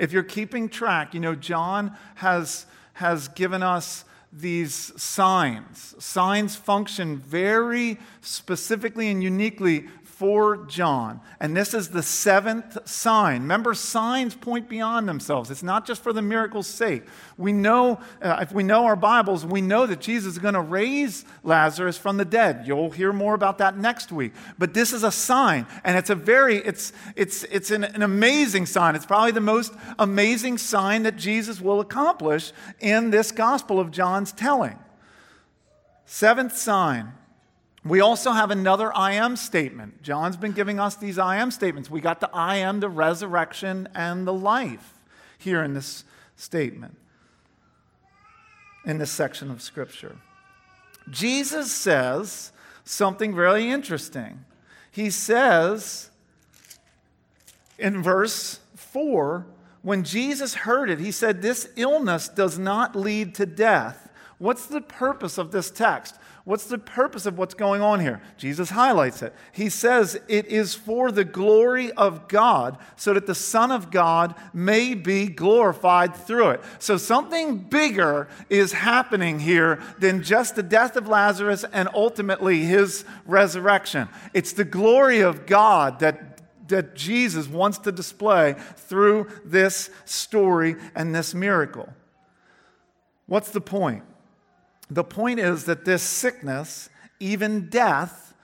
If you're keeping track, you know, John has, has given us these signs. Signs function very specifically and uniquely for John. And this is the seventh sign. Remember, signs point beyond themselves. It's not just for the miracle's sake. We know, uh, if we know our Bibles, we know that Jesus is going to raise Lazarus from the dead. You'll hear more about that next week. But this is a sign, and it's a very, it's, it's, it's an, an amazing sign. It's probably the most amazing sign that Jesus will accomplish in this Gospel of John's telling. Seventh sign we also have another I am statement. John's been giving us these I am statements. We got the I am, the resurrection, and the life here in this statement, in this section of Scripture. Jesus says something really interesting. He says in verse 4 when Jesus heard it, he said, This illness does not lead to death. What's the purpose of this text? What's the purpose of what's going on here? Jesus highlights it. He says it is for the glory of God, so that the Son of God may be glorified through it. So something bigger is happening here than just the death of Lazarus and ultimately his resurrection. It's the glory of God that that Jesus wants to display through this story and this miracle. What's the point? The point is that this sickness, even death,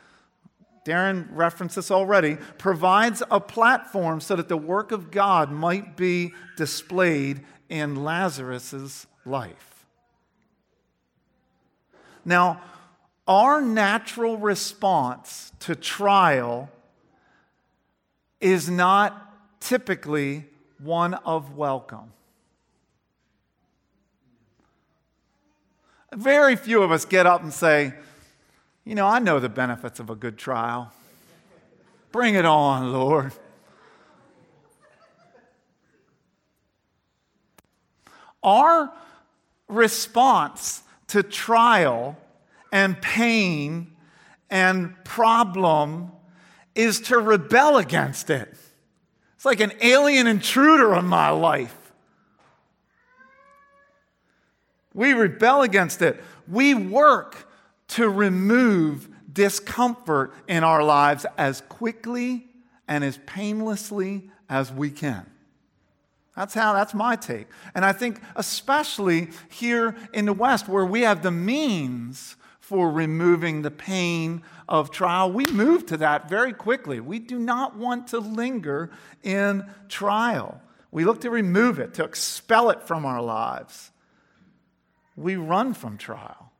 Darren referenced this already, provides a platform so that the work of God might be displayed in Lazarus' life. Now, our natural response to trial is not typically one of welcome. Very few of us get up and say, You know, I know the benefits of a good trial. Bring it on, Lord. Our response to trial and pain and problem is to rebel against it. It's like an alien intruder on my life. We rebel against it. We work to remove discomfort in our lives as quickly and as painlessly as we can. That's how, that's my take. And I think, especially here in the West, where we have the means for removing the pain of trial, we move to that very quickly. We do not want to linger in trial. We look to remove it, to expel it from our lives we run from trial.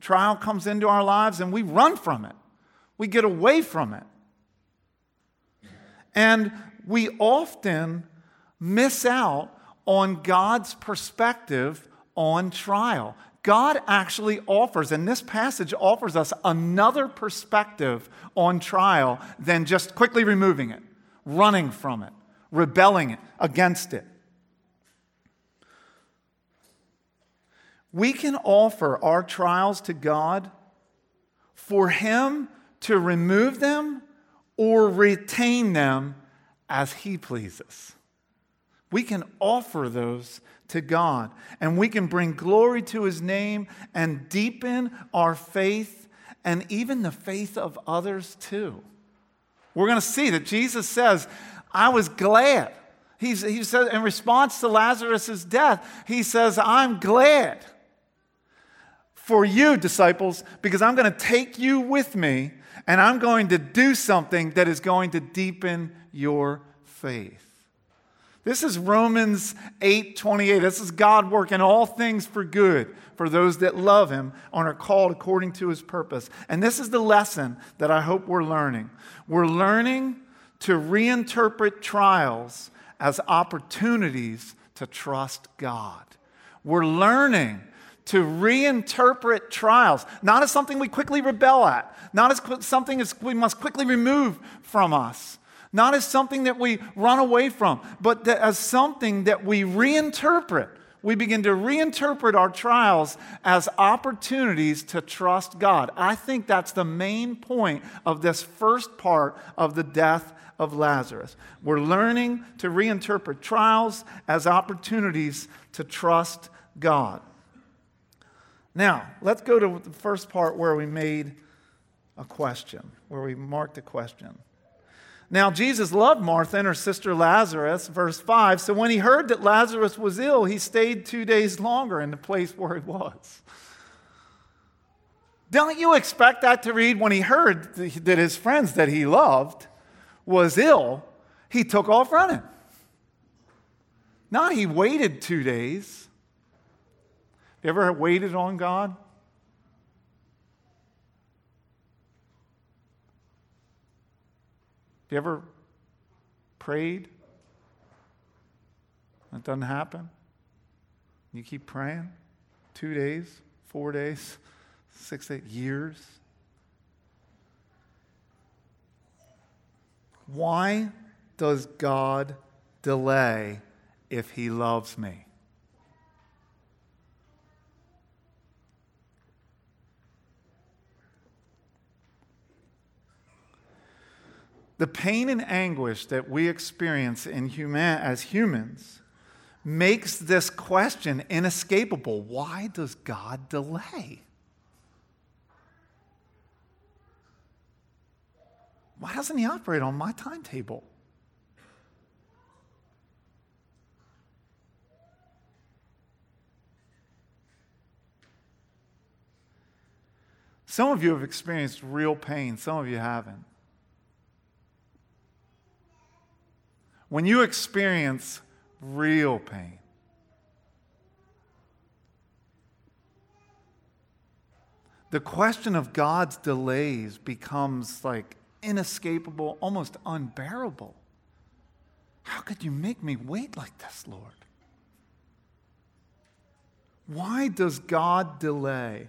Trial comes into our lives and we run from it, we get away from it. And we often miss out on God's perspective on trial. God actually offers, and this passage offers us another perspective on trial than just quickly removing it, running from it, rebelling against it. We can offer our trials to God for Him to remove them or retain them as He pleases. We can offer those to God and we can bring glory to His name and deepen our faith and even the faith of others too. We're going to see that Jesus says, I was glad. He's, he said, in response to Lazarus' death, he says, I'm glad for you, disciples, because I'm going to take you with me and I'm going to do something that is going to deepen your faith. This is Romans 8 28. This is God working all things for good for those that love Him and are called according to His purpose. And this is the lesson that I hope we're learning. We're learning to reinterpret trials as opportunities to trust God. We're learning to reinterpret trials, not as something we quickly rebel at, not as something as we must quickly remove from us, not as something that we run away from, but as something that we reinterpret. We begin to reinterpret our trials as opportunities to trust God. I think that's the main point of this first part of the death of Lazarus. We're learning to reinterpret trials as opportunities to trust God. Now, let's go to the first part where we made a question, where we marked a question. Now, Jesus loved Martha and her sister Lazarus, verse 5. So when he heard that Lazarus was ill, he stayed two days longer in the place where he was. Don't you expect that to read when he heard that his friends that he loved was ill? He took off running. Not he waited two days. You ever waited on God? You ever prayed? It doesn't happen. You keep praying. Two days, four days, six, eight years. Why does God delay if He loves me? The pain and anguish that we experience in human, as humans makes this question inescapable. Why does God delay? Why doesn't He operate on my timetable? Some of you have experienced real pain, some of you haven't. When you experience real pain, the question of God's delays becomes like inescapable, almost unbearable. How could you make me wait like this, Lord? Why does God delay?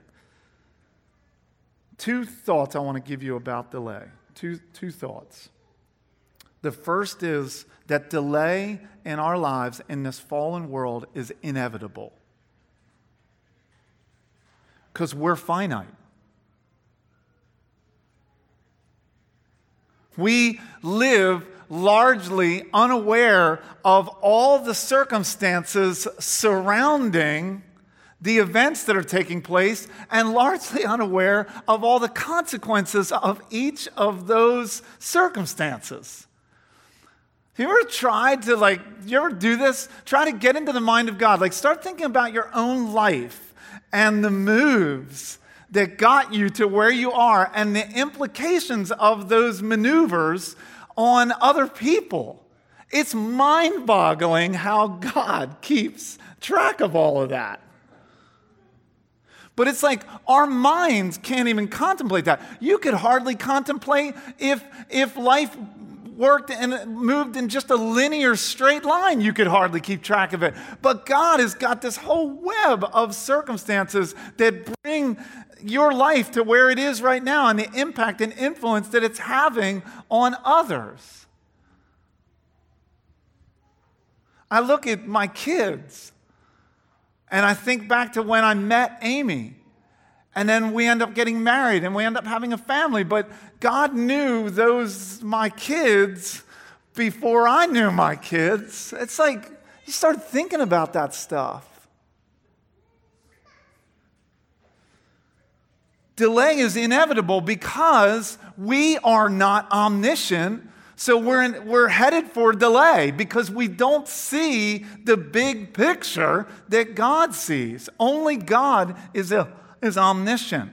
Two thoughts I want to give you about delay. Two, two thoughts. The first is that delay in our lives in this fallen world is inevitable because we're finite. We live largely unaware of all the circumstances surrounding the events that are taking place and largely unaware of all the consequences of each of those circumstances. Have you ever tried to, like, you ever do this? Try to get into the mind of God. Like, start thinking about your own life and the moves that got you to where you are and the implications of those maneuvers on other people. It's mind boggling how God keeps track of all of that. But it's like our minds can't even contemplate that. You could hardly contemplate if, if life worked and moved in just a linear straight line, you could hardly keep track of it. But God has got this whole web of circumstances that bring your life to where it is right now and the impact and influence that it's having on others. I look at my kids and I think back to when I met Amy. And then we end up getting married and we end up having a family. But God knew those, my kids, before I knew my kids. It's like you start thinking about that stuff. Delay is inevitable because we are not omniscient. So we're, in, we're headed for delay because we don't see the big picture that God sees. Only God is, a, is omniscient.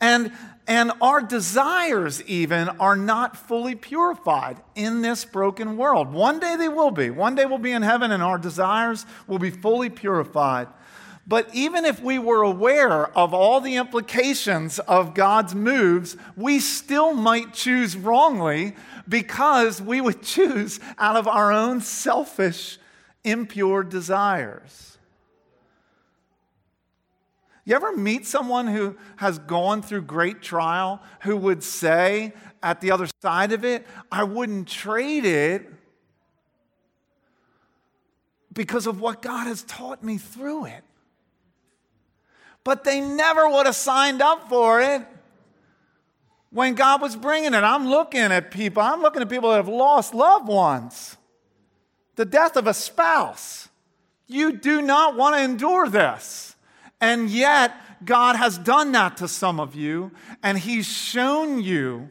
And and our desires, even, are not fully purified in this broken world. One day they will be. One day we'll be in heaven and our desires will be fully purified. But even if we were aware of all the implications of God's moves, we still might choose wrongly because we would choose out of our own selfish, impure desires. You ever meet someone who has gone through great trial who would say at the other side of it, I wouldn't trade it because of what God has taught me through it? But they never would have signed up for it when God was bringing it. I'm looking at people, I'm looking at people that have lost loved ones, the death of a spouse. You do not want to endure this. And yet, God has done that to some of you, and He's shown you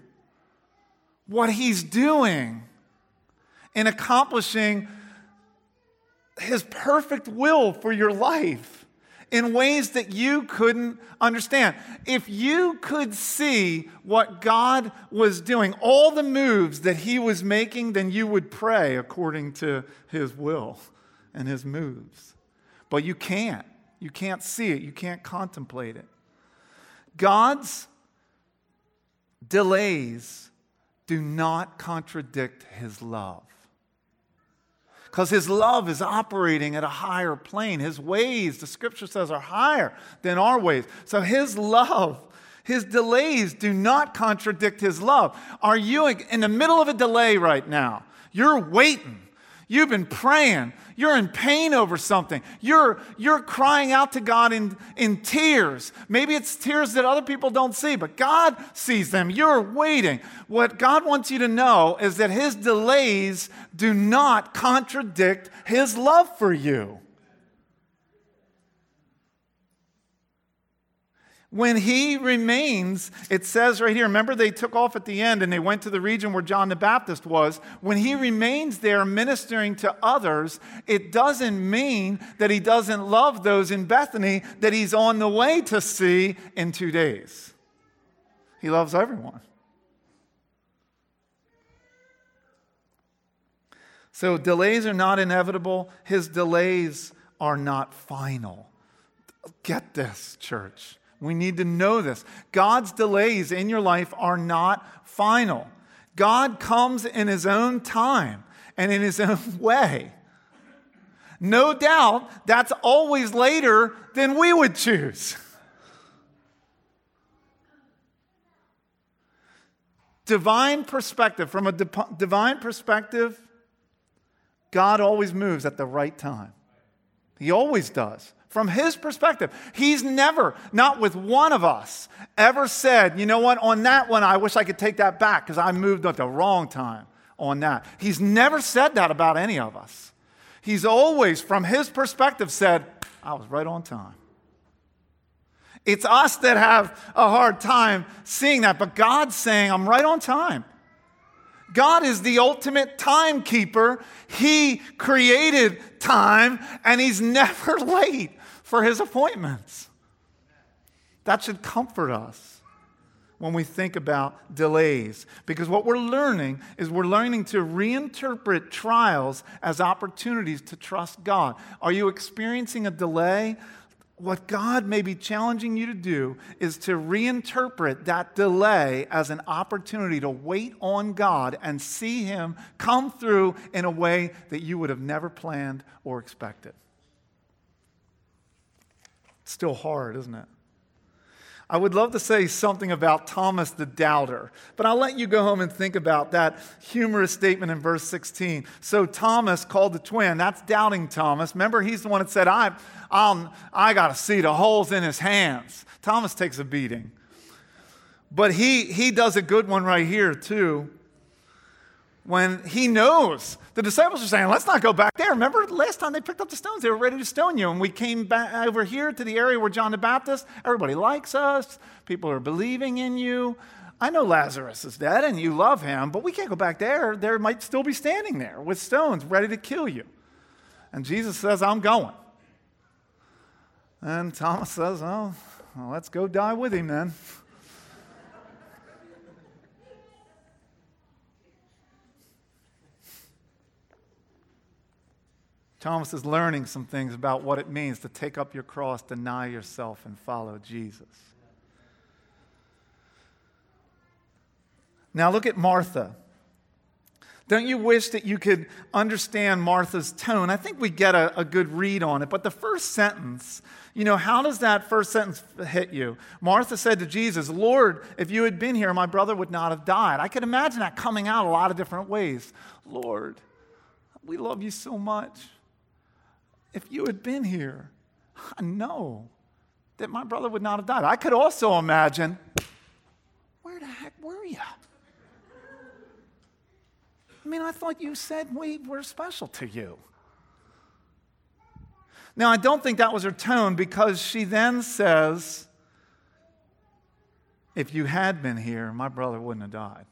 what He's doing in accomplishing His perfect will for your life in ways that you couldn't understand. If you could see what God was doing, all the moves that He was making, then you would pray according to His will and His moves. But you can't. You can't see it, you can't contemplate it. God's delays do not contradict His love because his love is operating at a higher plane. His ways, the scripture says, are higher than our ways. So his love, his delays do not contradict his love. Are you in the middle of a delay right now? You're waiting. You've been praying. You're in pain over something. You're, you're crying out to God in, in tears. Maybe it's tears that other people don't see, but God sees them. You're waiting. What God wants you to know is that His delays do not contradict His love for you. When he remains, it says right here, remember they took off at the end and they went to the region where John the Baptist was. When he remains there ministering to others, it doesn't mean that he doesn't love those in Bethany that he's on the way to see in two days. He loves everyone. So delays are not inevitable, his delays are not final. Get this, church. We need to know this. God's delays in your life are not final. God comes in His own time and in His own way. No doubt that's always later than we would choose. Divine perspective, from a divine perspective, God always moves at the right time. He always does from his perspective. He's never, not with one of us, ever said, you know what, on that one, I wish I could take that back because I moved at the wrong time on that. He's never said that about any of us. He's always, from his perspective, said, I was right on time. It's us that have a hard time seeing that, but God's saying, I'm right on time. God is the ultimate timekeeper. He created time and He's never late for his appointments. That should comfort us when we think about delays. Because what we're learning is we're learning to reinterpret trials as opportunities to trust God. Are you experiencing a delay? What God may be challenging you to do is to reinterpret that delay as an opportunity to wait on God and see Him come through in a way that you would have never planned or expected. Still hard, isn't it? I would love to say something about Thomas the doubter, but I'll let you go home and think about that humorous statement in verse 16. So Thomas called the twin, that's doubting Thomas. Remember, he's the one that said, I, I'm, I got to see the holes in his hands. Thomas takes a beating. But he, he does a good one right here, too when he knows the disciples are saying, Let's not go back there. Remember last time they picked up the stones, they were ready to stone you. And we came back over here to the area where John the Baptist, everybody likes us, people are believing in you. I know Lazarus is dead and you love him, but we can't go back there. There might still be standing there with stones ready to kill you. And Jesus says, I'm going. And Thomas says, Oh, well, let's go die with him then. Thomas is learning some things about what it means to take up your cross, deny yourself, and follow Jesus. Now look at Martha. Don't you wish that you could understand Martha's tone? I think we get a, a, good read on it. But the first sentence, you know, how does that first sentence hit you? Martha said to Jesus, Lord, if you had been here, my brother would not have died. I could imagine that coming out a lot of different ways. Lord, we love you so much if you had been here, I know that my brother would not have died. I could also imagine, where the heck were you? I mean, I thought you said we were special to you. Now, I don't think that was her tone because she then says, If you had been here, my brother wouldn't have died.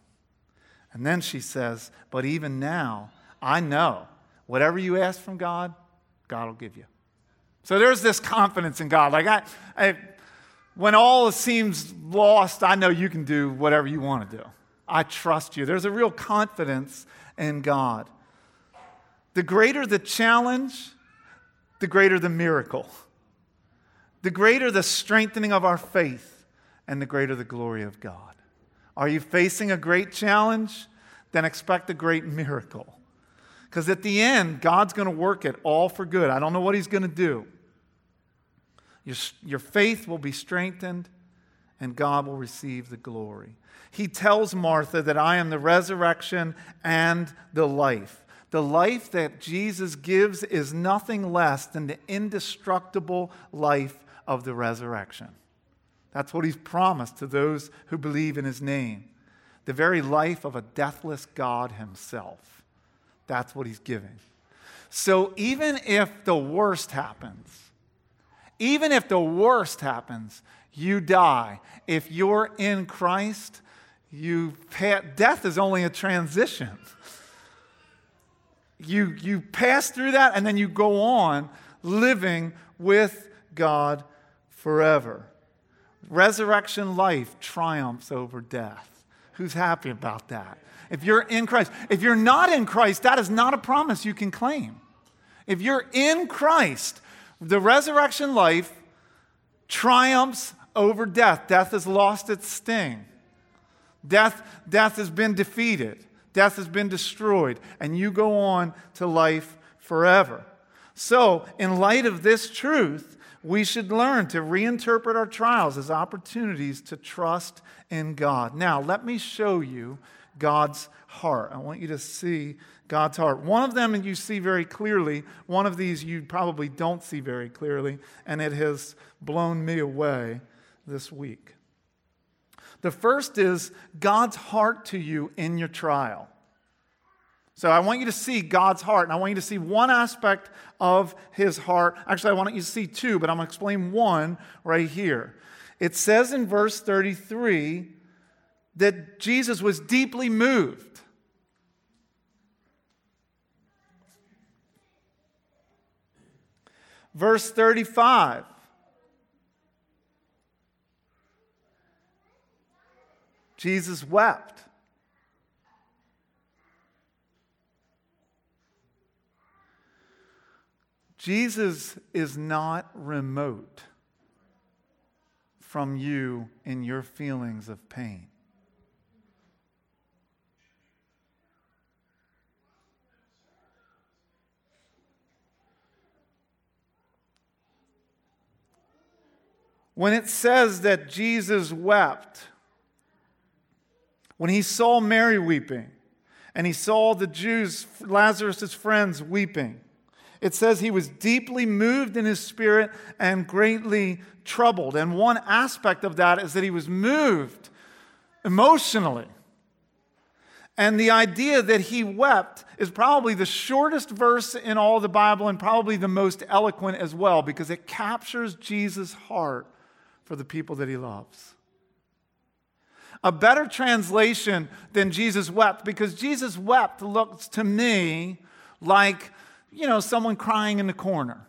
And then she says, But even now, I know whatever you ask from God, God will give you. So there's this confidence in God. Like, I, I, when all seems lost, I know you can do whatever you want to do. I trust you. There's a real confidence in God. The greater the challenge, the greater the miracle. The greater the strengthening of our faith, and the greater the glory of God. Are you facing a great challenge? Then expect a great miracle. Because at the end, God's going to work it all for good. I don't know what He's going to do. Your, your faith will be strengthened, and God will receive the glory. He tells Martha that I am the resurrection and the life. The life that Jesus gives is nothing less than the indestructible life of the resurrection. That's what he's promised to those who believe in his name. The very life of a deathless God himself. That's what he's giving. So even if the worst happens, even if the worst happens, you die. If you're in Christ, you death is only a transition. You, you pass through that and then you go on living with God forever. Resurrection life triumphs over death. Who's happy about that? if you're in Christ. If you're not in Christ, that is not a promise you can claim. If you're in Christ, the resurrection life triumphs over death. Death has lost its sting. Death, death has been defeated. Death has been destroyed. And you go on to life forever. So, in light of this truth, we should learn to reinterpret our trials as opportunities to trust in God. Now, let me show you God's heart. I want you to see God's heart. One of them you see very clearly, one of these you probably don't see very clearly, and it has blown me away this week. The first is God's heart to you in your trial. So I want you to see God's heart, and I want you to see one aspect of his heart. Actually, I want you to see two, but I'm going to explain one right here. It says in verse 33 that Jesus was deeply moved. Verse 35. Jesus wept. Jesus is not remote from you in your feelings of pain. When it says that Jesus wept, when he saw Mary weeping, and he saw the Jews, Lazarus' friends, weeping, it says he was deeply moved in his spirit and greatly troubled. And one aspect of that is that he was moved emotionally. And the idea that he wept is probably the shortest verse in all the Bible and probably the most eloquent as well because it captures Jesus' heart for the people that he loves. A better translation than Jesus wept, because Jesus wept looks to me like, you know, someone crying in the corner.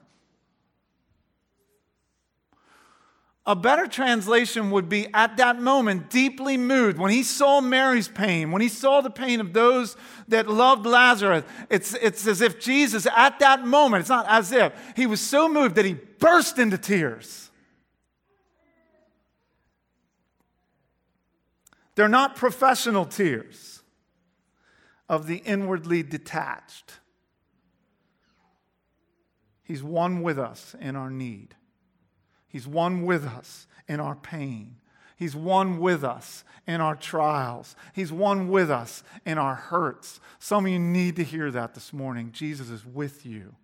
A better translation would be at that moment, deeply moved. When he saw Mary's pain, when he saw the pain of those that loved Lazarus, it's, it's as if Jesus, at that moment, it's not as if, he was so moved that he burst into tears. They're not professional tears of the inwardly detached. He's one with us in our need. He's one with us in our pain. He's one with us in our trials. He's one with us in our hurts. Some of you need to hear that this morning. Jesus is with you,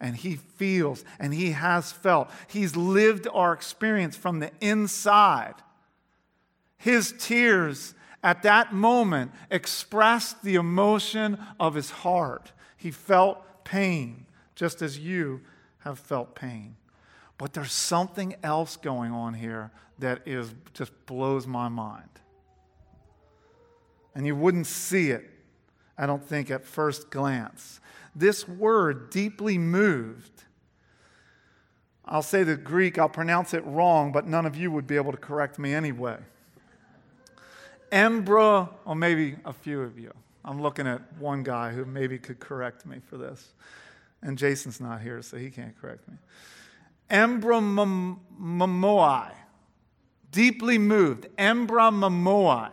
and He feels and He has felt. He's lived our experience from the inside. His tears at that moment expressed the emotion of his heart. He felt pain, just as you have felt pain. But there's something else going on here that is just blows my mind. And you wouldn't see it, I don't think, at first glance. This word, deeply moved, I'll say the Greek, I'll pronounce it wrong, but none of you would be able to correct me anyway. Embra, or maybe a few of you. I'm looking at one guy who maybe could correct me for this. And Jason's not here, so he can't correct me. Embramomoi, deeply moved. Embramomoi.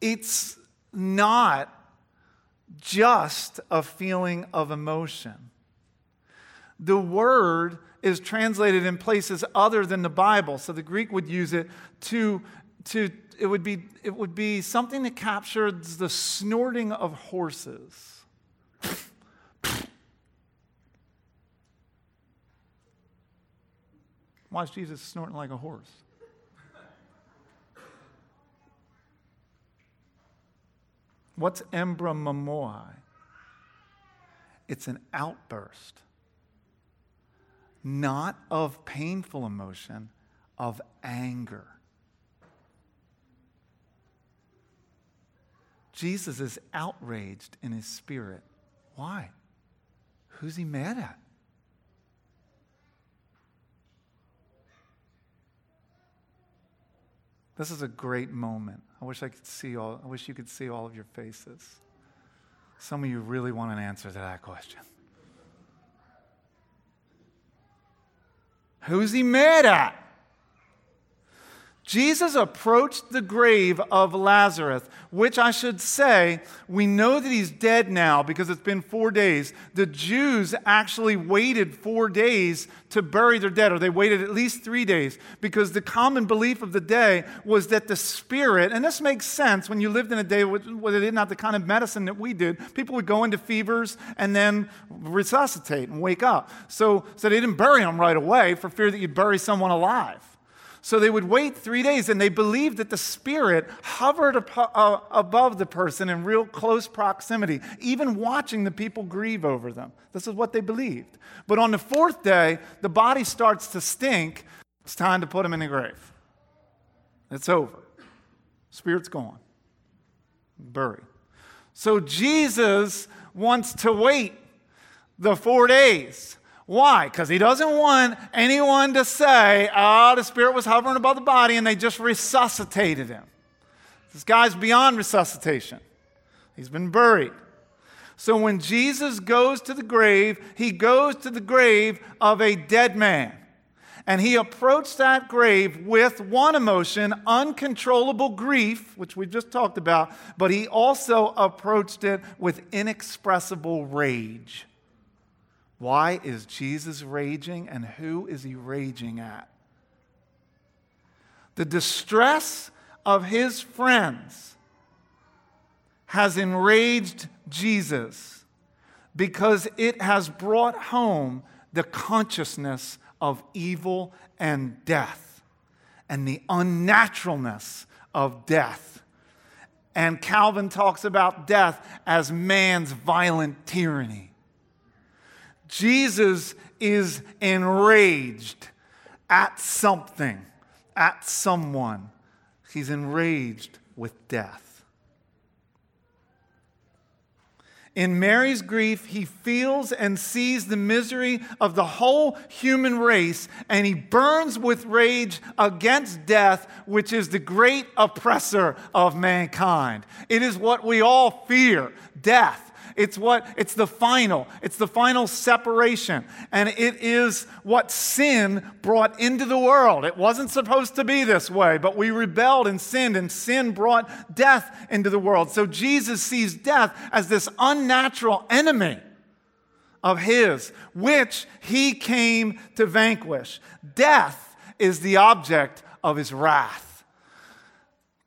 It's not just a feeling of emotion. The word is translated in places other than the Bible. So the Greek would use it to, to it, would be, it would be something that captures the snorting of horses. Why is Jesus snorting like a horse? What's embra embramomoi? It's an outburst, not of painful emotion, of anger. Jesus is outraged in his spirit. Why? Who's he mad at? This is a great moment. I wish I could see all, I wish you could see all of your faces. Some of you really want an answer to that question. Who's he mad at? Jesus approached the grave of Lazarus, which I should say, we know that he's dead now because it's been four days. The Jews actually waited four days to bury their dead, or they waited at least three days because the common belief of the day was that the spirit, and this makes sense when you lived in a day where they didn't have the kind of medicine that we did, people would go into fevers and then resuscitate and wake up. So, so they didn't bury them right away for fear that you'd bury someone alive. So they would wait three days, and they believed that the Spirit hovered uh, above the person in real close proximity, even watching the people grieve over them. This is what they believed. But on the fourth day, the body starts to stink. It's time to put him in the grave. It's over. Spirit's gone. Buried. So Jesus wants to wait the four days why? Because he doesn't want anyone to say, oh, the spirit was hovering above the body and they just resuscitated him. This guy's beyond resuscitation, he's been buried. So when Jesus goes to the grave, he goes to the grave of a dead man. And he approached that grave with one emotion, uncontrollable grief, which we've just talked about, but he also approached it with inexpressible rage. Why is Jesus raging and who is he raging at? The distress of his friends has enraged Jesus because it has brought home the consciousness of evil and death and the unnaturalness of death. And Calvin talks about death as man's violent tyranny. Jesus is enraged at something, at someone. He's enraged with death. In Mary's grief, he feels and sees the misery of the whole human race, and he burns with rage against death, which is the great oppressor of mankind. It is what we all fear death. It's what it's the final. It's the final separation. And it is what sin brought into the world. It wasn't supposed to be this way, but we rebelled and sinned and sin brought death into the world. So Jesus sees death as this unnatural enemy of his which he came to vanquish. Death is the object of his wrath.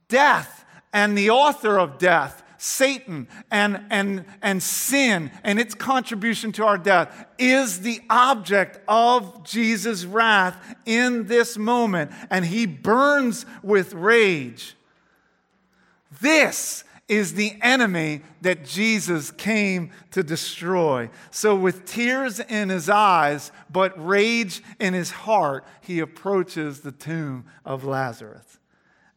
Death and the author of death Satan and, and, and sin and its contribution to our death is the object of Jesus' wrath in this moment, and he burns with rage. This is the enemy that Jesus came to destroy. So, with tears in his eyes, but rage in his heart, he approaches the tomb of Lazarus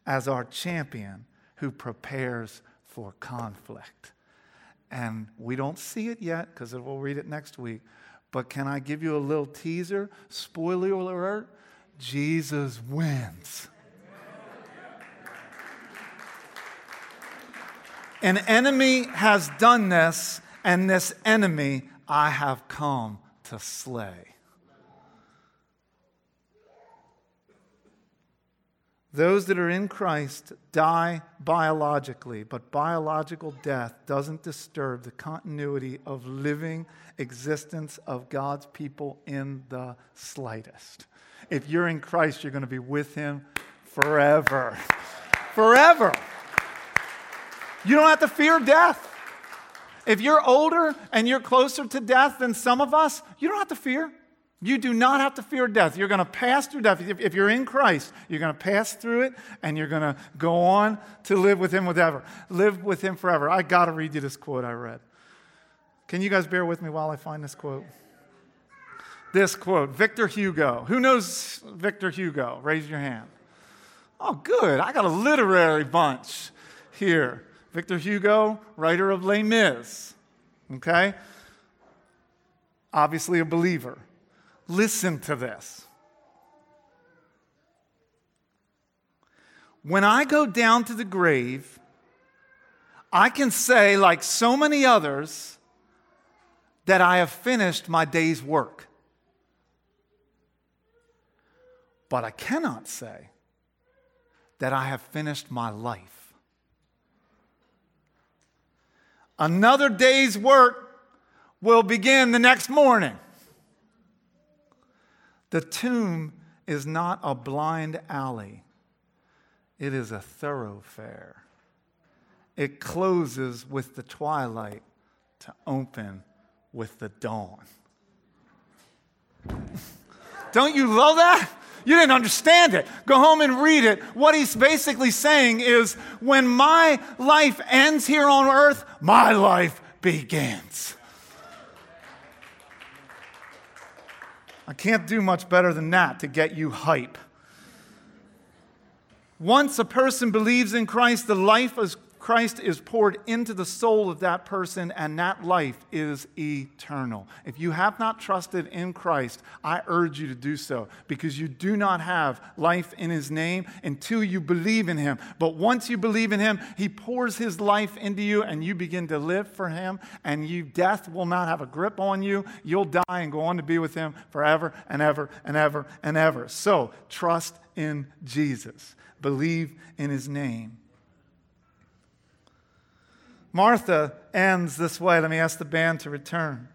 as our champion who prepares for conflict. And we don't see it yet because we'll read it next week. But can I give you a little teaser? Spoiler alert Jesus wins. An enemy has done this, and this enemy I have come to slay. Those that are in Christ die biologically, but biological death doesn't disturb the continuity of living existence of God's people in the slightest. If you're in Christ, you're going to be with Him forever. Forever. You don't have to fear death. If you're older and you're closer to death than some of us, you don't have to fear. You do not have to fear death. You're going to pass through death. If, you're in Christ, you're going to pass through it and you're going to go on to live with Him forever. Live with Him forever. I got to read you this quote I read. Can you guys bear with me while I find this quote? This quote Victor Hugo. Who knows Victor Hugo? Raise your hand. Oh, good. I got a literary bunch here. Victor Hugo, writer of Les Mis. Okay? Obviously a believer. Listen to this. When I go down to the grave, I can say, like so many others, that I have finished my day's work. But I cannot say that I have finished my life. Another day's work will begin the next morning. The tomb is not a blind alley, it is a thoroughfare. It closes with the twilight to open with the dawn. Don't you love that? You didn't understand it. Go home and read it. What he's basically saying is when my life ends here on earth, my life begins. I can't do much better than that to get you hype. Once a person believes in Christ, the life of Christ is poured into the soul of that person, and that life is eternal. If you have not trusted in Christ, I urge you to do so because you do not have life in His name until you believe in Him. But once you believe in Him, He pours His life into you, and you begin to live for Him, and you, death will not have a grip on you. You'll die and go on to be with Him forever and ever and ever and ever. So trust in Jesus, believe in His name. Martha ends this way. Let me ask the band to return.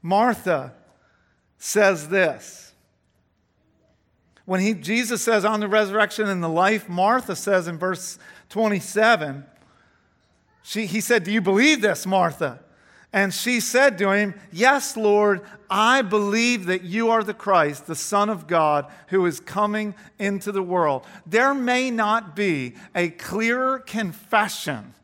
Martha says this. When he, Jesus says on the resurrection and the life, Martha says in verse 27, she, he said, Do you believe this, Martha? And she said to him, Yes, Lord, I believe that you are the Christ, the Son of God, who is coming into the world. There may not be a clearer confession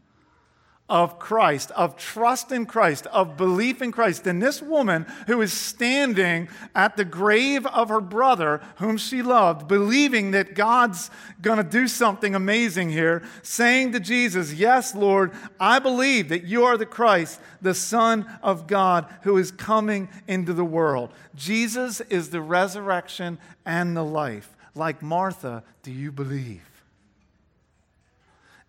of Christ, of trust in Christ, of belief in Christ than this woman who is standing at the grave of her brother, whom she loved, believing that God's going to do something amazing here, saying to Jesus, Yes, Lord, I believe that you are the Christ, the Son of God, who is coming into the world. Jesus is the resurrection and the life. Like Martha, do you believe?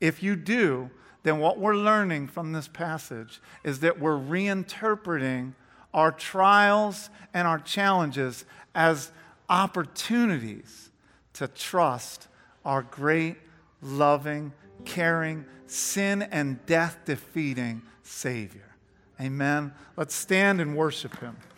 If you do, then what we're learning from this passage is that we're reinterpreting our trials and our challenges as opportunities to trust our great, loving, caring, sin and death defeating Savior. Amen. Let's stand and worship Him.